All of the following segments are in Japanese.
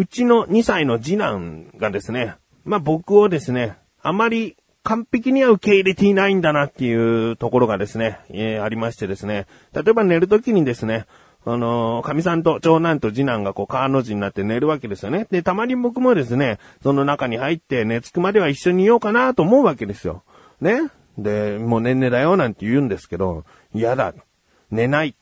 うちの2歳の次男がですね、まあ僕をですね、あまり完璧には受け入れていないんだなっていうところがですね、えー、ありましてですね、例えば寝るときにですね、あのー、神さんと長男と次男がこう、川の字になって寝るわけですよね。で、たまに僕もですね、その中に入って寝つくまでは一緒にいようかなと思うわけですよ。ね。で、もうねんねだよなんて言うんですけど、嫌だ。寝ない。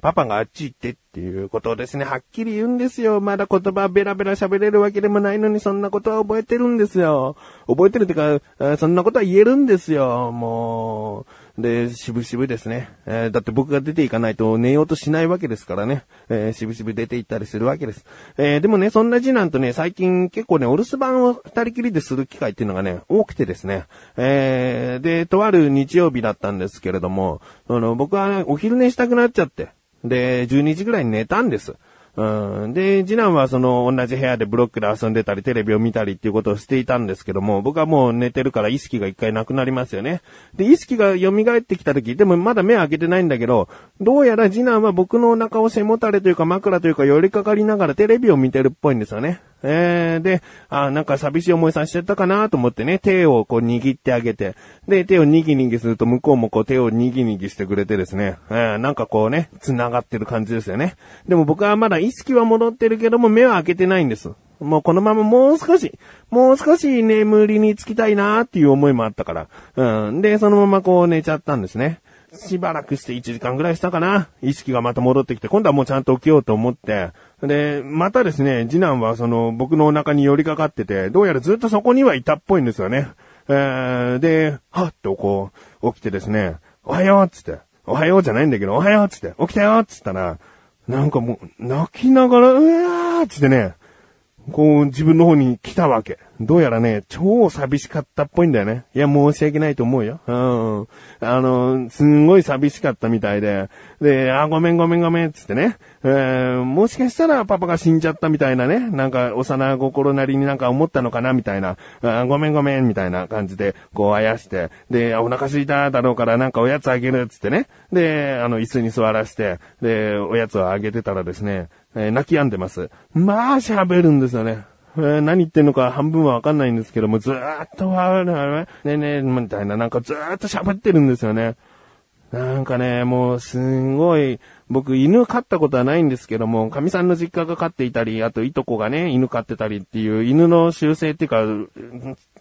パパがあっち行ってっていうことをですね、はっきり言うんですよ。まだ言葉ベラベラ喋れるわけでもないのにそんなことは覚えてるんですよ。覚えてるってか、そんなことは言えるんですよ。もう。で、渋々ですね。えー、だって僕が出ていかないと寝ようとしないわけですからね。えー、渋々出て行ったりするわけです。えー、でもね、そんな次男とね、最近結構ね、お留守番を二人きりでする機会っていうのがね、多くてですね。えー、で、とある日曜日だったんですけれども、あの、僕は、ね、お昼寝したくなっちゃって。で、12時ぐらいに寝たんです。うん。で、次男はその同じ部屋でブロックで遊んでたり、テレビを見たりっていうことをしていたんですけども、僕はもう寝てるから意識が一回なくなりますよね。で、意識が蘇ってきた時、でもまだ目開けてないんだけど、どうやら次男は僕のお腹を背もたれというか枕というか寄りかかりながらテレビを見てるっぽいんですよね。えー、で、あなんか寂しい思いさせちゃったかなと思ってね、手をこう握ってあげて、で、手をにぎにぎすると向こうもこう手をにぎにぎしてくれてですね、えー、なんかこうね、繋がってる感じですよね。でも僕はまだ意識は戻ってるけども目は開けてないんです。もうこのままもう少し、もう少し眠りにつきたいなーっていう思いもあったから。うん。で、そのままこう寝ちゃったんですね。しばらくして1時間ぐらいしたかな。意識がまた戻ってきて、今度はもうちゃんと起きようと思って、で、またですね、次男はその僕のお腹に寄りかかってて、どうやらずっとそこにはいたっぽいんですよね。えー、で、はっとこう、起きてですね、おはようっつって、おはようじゃないんだけど、おはようっつって、起きたよっつったら、なんかもう、泣きながら、うわーっつってね、こう自分の方に来たわけ。どうやらね、超寂しかったっぽいんだよね。いや、申し訳ないと思うよ。うん。あの、すんごい寂しかったみたいで。で、あ、ごめんごめんごめん、つってね。えー、もしかしたらパパが死んじゃったみたいなね。なんか、幼心なりになんか思ったのかな、みたいな。あごめんごめん、みたいな感じで、こうあやして。で、お腹空いただろうからなんかおやつあげる、つってね。で、あの、椅子に座らして、で、おやつをあげてたらですね、えー、泣き止んでます。まあ、喋るんですよね。何言ってんのか半分はわかんないんですけども、ずーっとわーねねえ、みたいな、なんかずーっと喋ってるんですよね。なんかね、もうすんごい、僕犬飼ったことはないんですけども、神さんの実家が飼っていたり、あといとこがね、犬飼ってたりっていう犬の習性っていうか、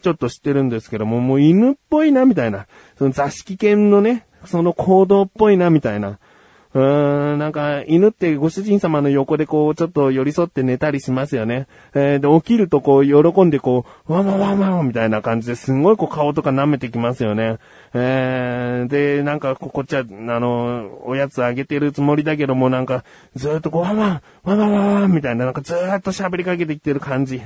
ちょっと知ってるんですけども、もう犬っぽいな、みたいな。その座敷犬のね、その行動っぽいな、みたいな。うーん、なんか、犬ってご主人様の横でこう、ちょっと寄り添って寝たりしますよね。えー、で、起きるとこう、喜んでこう、わわわわみたいな感じですんごいこう、顔とか舐めてきますよね。えー、で、なんか、こっちは、あの、おやつあげてるつもりだけども、なんか、ずーっとこう、わわわわわわみたいな、なんかずーっと喋りかけてきてる感じ。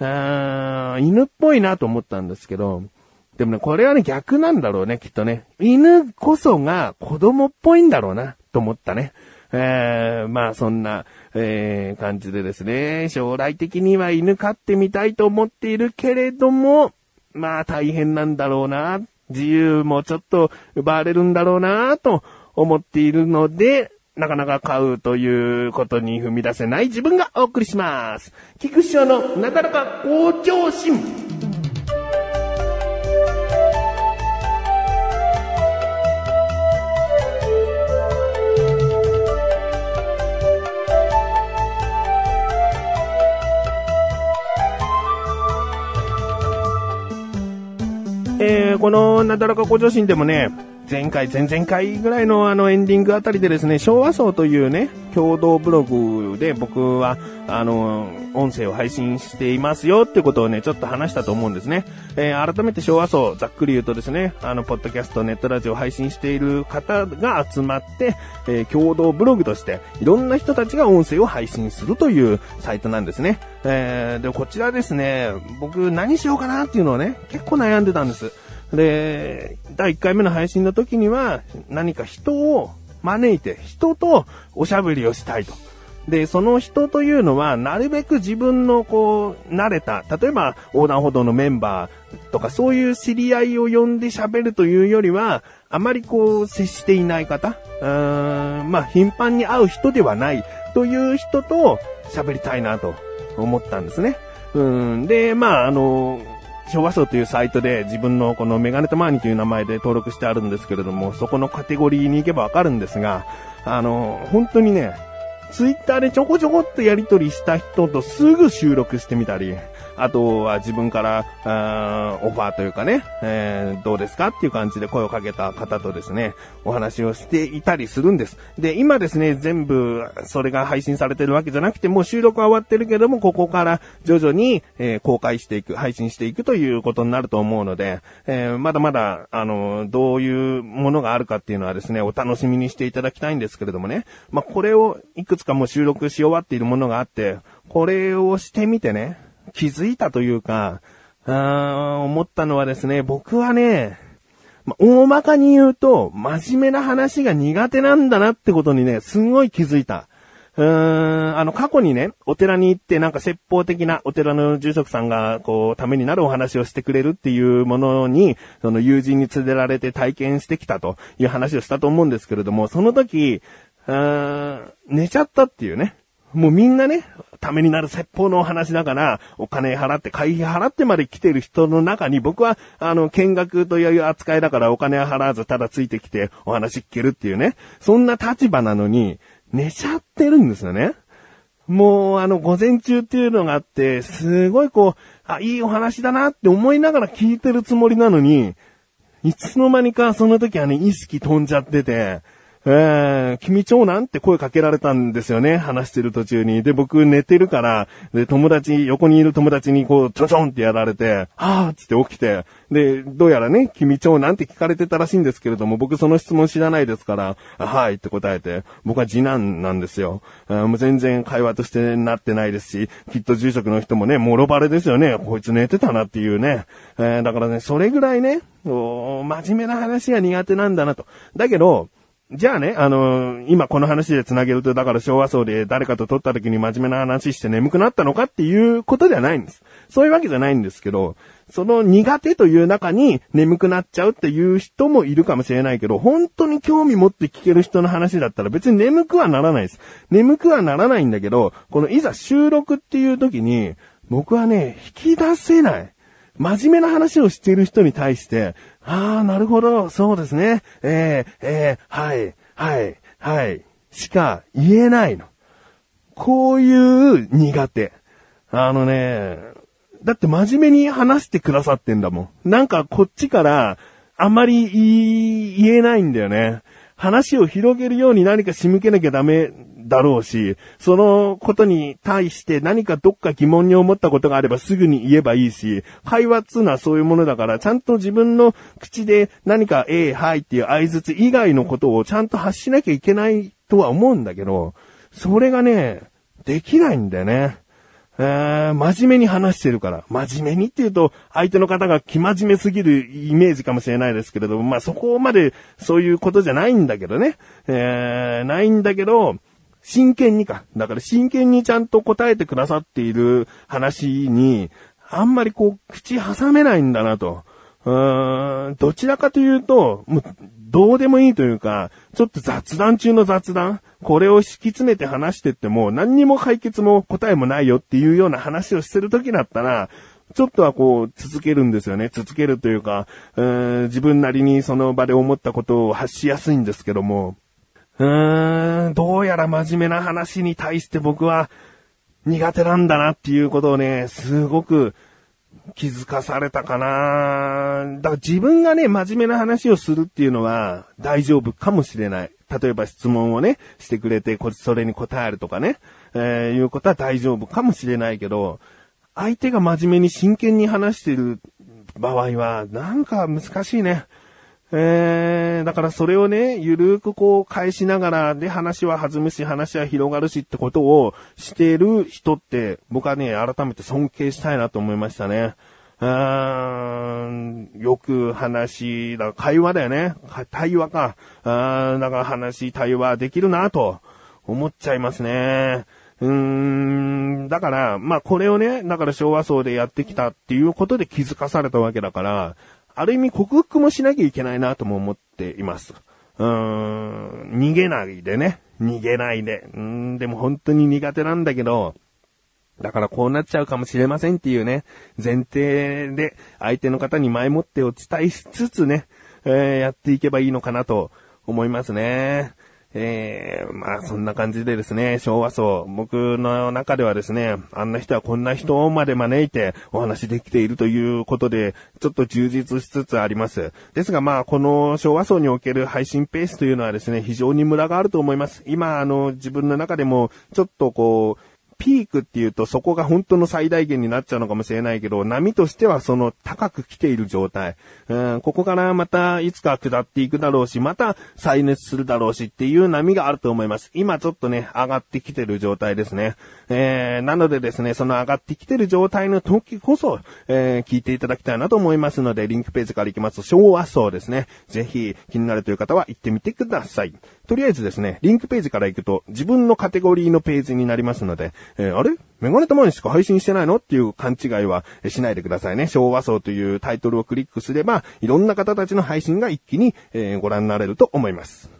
あ犬っぽいなと思ったんですけど、でもね、これはね、逆なんだろうね、きっとね。犬こそが子供っぽいんだろうな。と思ったね。えー、まあそんな、えー、感じでですね、将来的には犬飼ってみたいと思っているけれども、まあ大変なんだろうな、自由もちょっと奪われるんだろうな、と思っているので、なかなか買うということに踏み出せない自分がお送りします。菊師匠のなかなか好調心。えー、このなだらか向上心でもね、前回、前々回ぐらいのあのエンディングあたりでですね、昭和層というね、共同ブログで僕は、あの、音声を配信していますよってことをね、ちょっと話したと思うんですね。えー、改めて昭和層、ざっくり言うとですね、あの、ポッドキャスト、ネットラジオを配信している方が集まって、えー、共同ブログとして、いろんな人たちが音声を配信するというサイトなんですね。えー、で、こちらですね、僕何しようかなっていうのをね、結構悩んでたんです。で、第1回目の配信の時には、何か人を招いて、人とおしゃべりをしたいと。で、その人というのは、なるべく自分のこう、慣れた、例えば横断歩道のメンバーとか、そういう知り合いを呼んで喋るというよりは、あまりこう、接していない方、うーん、まあ、頻繁に会う人ではないという人と喋りたいなと思ったんですね。うん。で、まあ、あの、昭和層というサイトで自分のこのメガネとマーニという名前で登録してあるんですけれども、そこのカテゴリーに行けばわかるんですが、あの、本当にね、ツイッターでちょこちょこっとやりとりした人とすぐ収録してみたり、あとは自分から、あーオファーというかね、えーどうですかっていう感じで声をかけた方とですね、お話をしていたりするんです。で、今ですね、全部それが配信されてるわけじゃなくて、もう収録は終わってるけども、ここから徐々に、えー公開していく、配信していくということになると思うので、えーまだまだ、あの、どういうものがあるかっていうのはですね、お楽しみにしていただきたいんですけれどもね、まあ、これをいくつかもう収録し終わっているものがあって、これをしてみてね、気づいたというか、あー思ったのはですね、僕はね、ま大まかに言うと、真面目な話が苦手なんだなってことにね、すんごい気づいた。うーん、あの、過去にね、お寺に行ってなんか説法的なお寺の住職さんが、こう、ためになるお話をしてくれるっていうものに、その友人に連れられて体験してきたという話をしたと思うんですけれども、その時、うーん寝ちゃったっていうね。もうみんなね、ためになる説法のお話だから、お金払って、会費払ってまで来てる人の中に、僕は、あの、見学という扱いだからお金は払わず、ただついてきてお話聞けるっていうね。そんな立場なのに、寝ちゃってるんですよね。もう、あの、午前中っていうのがあって、すごいこう、あ、いいお話だなって思いながら聞いてるつもりなのに、いつの間にかその時はね、意識飛んじゃってて、えー、君長男って声かけられたんですよね、話してる途中に。で、僕寝てるから、で、友達、横にいる友達にこう、ちょちょんってやられて、はぁっつって起きて、で、どうやらね、君長男って聞かれてたらしいんですけれども、僕その質問知らないですから、はいって答えて、僕は次男なんですよ。あもう全然会話としてなってないですし、きっと住職の人もね、もろバレですよね。こいつ寝てたなっていうね。えーだからね、それぐらいね、お真面目な話が苦手なんだなと。だけど、じゃあね、あのー今この話で繋げると、だから昭和層で誰かと撮った時に真面目な話して眠くなったのかっていうことではないんです。そういうわけじゃないんですけど、その苦手という中に眠くなっちゃうっていう人もいるかもしれないけど、本当に興味持って聞ける人の話だったら別に眠くはならないです。眠くはならないんだけど、このいざ収録っていう時に、僕はね、引き出せない。真面目な話をしている人に対して、ああ、なるほど、そうですね。えー、えー、はい、はい、はい、しか言えないの。こういう苦手。あのね、だって真面目に話してくださってんだもん。なんかこっちから、あんまり言い言えないんだよね。話を広げるように何か仕向けなきゃダメだろうし、そのことに対して何かどっか疑問に思ったことがあればすぐに言えばいいし、会話っつうのはそういうものだから、ちゃんと自分の口で何か、ええ、はいっていう合図以外のことをちゃんと発しなきゃいけないとは思うんだけど、それがね、できないんだよね。えー、真面目に話してるから。真面目にっていうと、相手の方が気真面目すぎるイメージかもしれないですけれども、まあそこまでそういうことじゃないんだけどね。えー、ないんだけど、真剣にか。だから真剣にちゃんと答えてくださっている話に、あんまりこう、口挟めないんだなと。うーん、どちらかというと、もう、どうでもいいというか、ちょっと雑談中の雑談これを敷き詰めて話してっても、何にも解決も答えもないよっていうような話をしてる時だったら、ちょっとはこう、続けるんですよね。続けるというか、うーん自分なりにその場で思ったことを発しやすいんですけども、うーん、どうやら真面目な話に対して僕は苦手なんだなっていうことをね、すごく気づかされたかなだから自分がね、真面目な話をするっていうのは大丈夫かもしれない。例えば質問をね、してくれて、それに答えるとかね、えーいうことは大丈夫かもしれないけど、相手が真面目に真剣に話してる場合は、なんか難しいね。えー、だからそれをね、ゆるーくこう返しながら、で話は弾むし、話は広がるしってことをしている人って、僕はね、改めて尊敬したいなと思いましたね。うーんよく話、だ会話だよね。対話か。あーだから話、対話できるなと思っちゃいますね。うーん、だから、まあこれをね、だから昭和層でやってきたっていうことで気づかされたわけだから、ある意味克服もしなきゃいけないなとも思っています。うーん、逃げないでね。逃げないで。うん、でも本当に苦手なんだけど、だからこうなっちゃうかもしれませんっていうね、前提で相手の方に前もってお伝えしつつね、えー、やっていけばいいのかなと思いますね。えー、まあそんな感じでですね、昭和層、僕の中ではですね、あんな人はこんな人まで招いてお話できているということで、ちょっと充実しつつあります。ですがまあこの昭和層における配信ペースというのはですね、非常にムラがあると思います。今あの自分の中でもちょっとこう、ピークっていうとそこが本当の最大限になっちゃうのかもしれないけど、波としてはその高く来ている状態。うん、ここからまたいつか下っていくだろうし、また再熱するだろうしっていう波があると思います。今ちょっとね、上がってきてる状態ですね。えー、なのでですね、その上がってきてる状態の時こそ、えー、聞いていただきたいなと思いますので、リンクページから行きますと、昭和層ですね。ぜひ気になるという方は行ってみてください。とりあえずですね、リンクページから行くと自分のカテゴリーのページになりますので、えー、あれ？メガネたまにしか配信してないの？っていう勘違いはしないでくださいね。昭和層というタイトルをクリックすれば、いろんな方たちの配信が一気に、えー、ご覧になれると思います。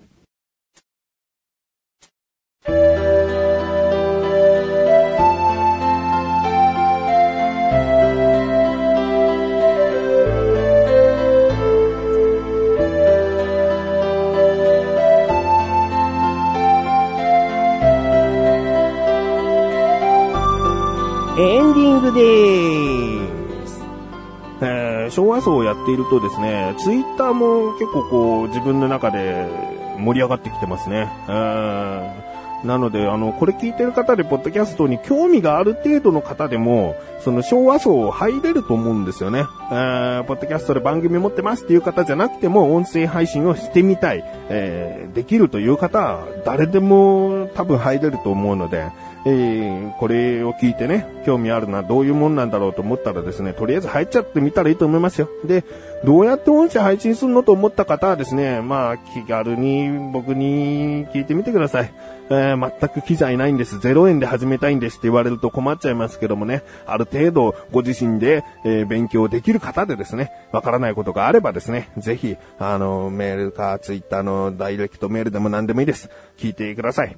エンディングでーす。えー、昭和層をやっているとですね、ツイッターも結構こう自分の中で盛り上がってきてますね。うんなので、あの、これ聞いてる方で、ポッドキャストに興味がある程度の方でも、その昭和層入れると思うんですよね。えー、ポッドキャストで番組持ってますっていう方じゃなくても、音声配信をしてみたい、えー、できるという方は、誰でも多分入れると思うので、えー、これを聞いてね、興味あるな、どういうもんなんだろうと思ったらですね、とりあえず入っちゃってみたらいいと思いますよ。で、どうやって音声配信するのと思った方はですね、まあ、気軽に僕に聞いてみてください。えー、全く機材ないんです。0円で始めたいんですって言われると困っちゃいますけどもね、ある程度ご自身で、えー、勉強できる方でですね、わからないことがあればですね、ぜひ、あの、メールかツイッターのダイレクトメールでも何でもいいです。聞いてください。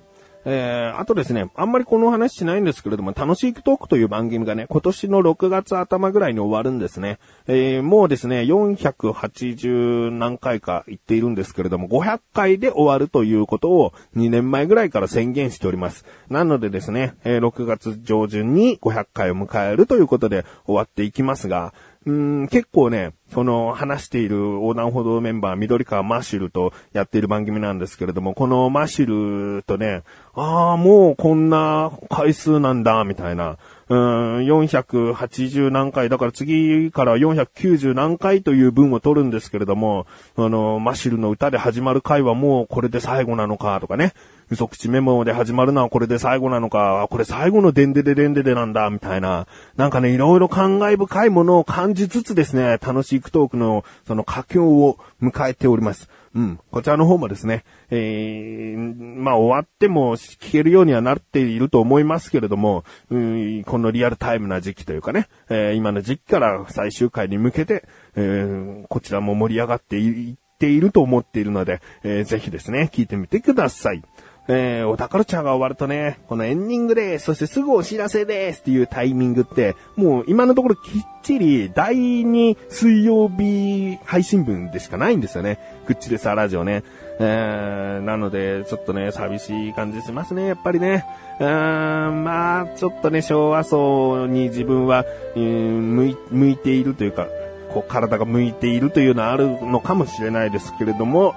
えー、あとですね、あんまりこの話しないんですけれども、楽しいトークという番組がね、今年の6月頭ぐらいに終わるんですね。えー、もうですね、480何回か言っているんですけれども、500回で終わるということを2年前ぐらいから宣言しております。なのでですね、えー、6月上旬に500回を迎えるということで終わっていきますが、うん、結構ね、その話している横断歩道メンバー、緑川マッシュルとやっている番組なんですけれども、このマッシュルとね、ああ、もうこんな回数なんだ、みたいな。うん、480何回、だから次から490何回という文を取るんですけれども、あの、マシルの歌で始まる回はもうこれで最後なのかとかね、嘘口メモで始まるのはこれで最後なのか、これ最後のデンデデデンデデなんだ、みたいな、なんかね、いろいろ感慨深いものを感じつつですね、楽しいクトークのその佳境を迎えております。うん。こちらの方もですね、えー、まあ終わっても聞けるようにはなっていると思いますけれども、うん、このリアルタイムな時期というかね、えー、今の時期から最終回に向けて、えー、こちらも盛り上がっていっていると思っているので、えー、ぜひですね、聞いてみてください。えー、お宝ちゃんが終わるとね、このエンディングです、そしてすぐお知らせですっていうタイミングって、もう今のところきっちり第2水曜日配信分でしかないんですよね。グッチでさ、ラジオね。えー、なので、ちょっとね、寂しい感じしますね、やっぱりね。うーん、まあ、ちょっとね、昭和層に自分は、うん、向い向いているというか、こう、体が向いているというのはあるのかもしれないですけれども、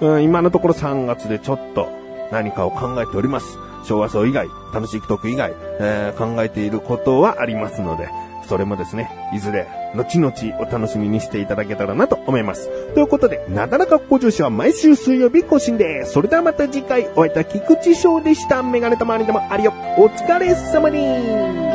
うん、今のところ3月でちょっと、何かを考えております。昭和層以外、楽しい曲以外、えー、考えていることはありますので、それもですね、いずれ、後々お楽しみにしていただけたらなと思います。ということで、なだらか向上心は毎週水曜日更新です。それではまた次回、お会いいた菊池翔でした。メガネたまわりでもありよ。お疲れ様に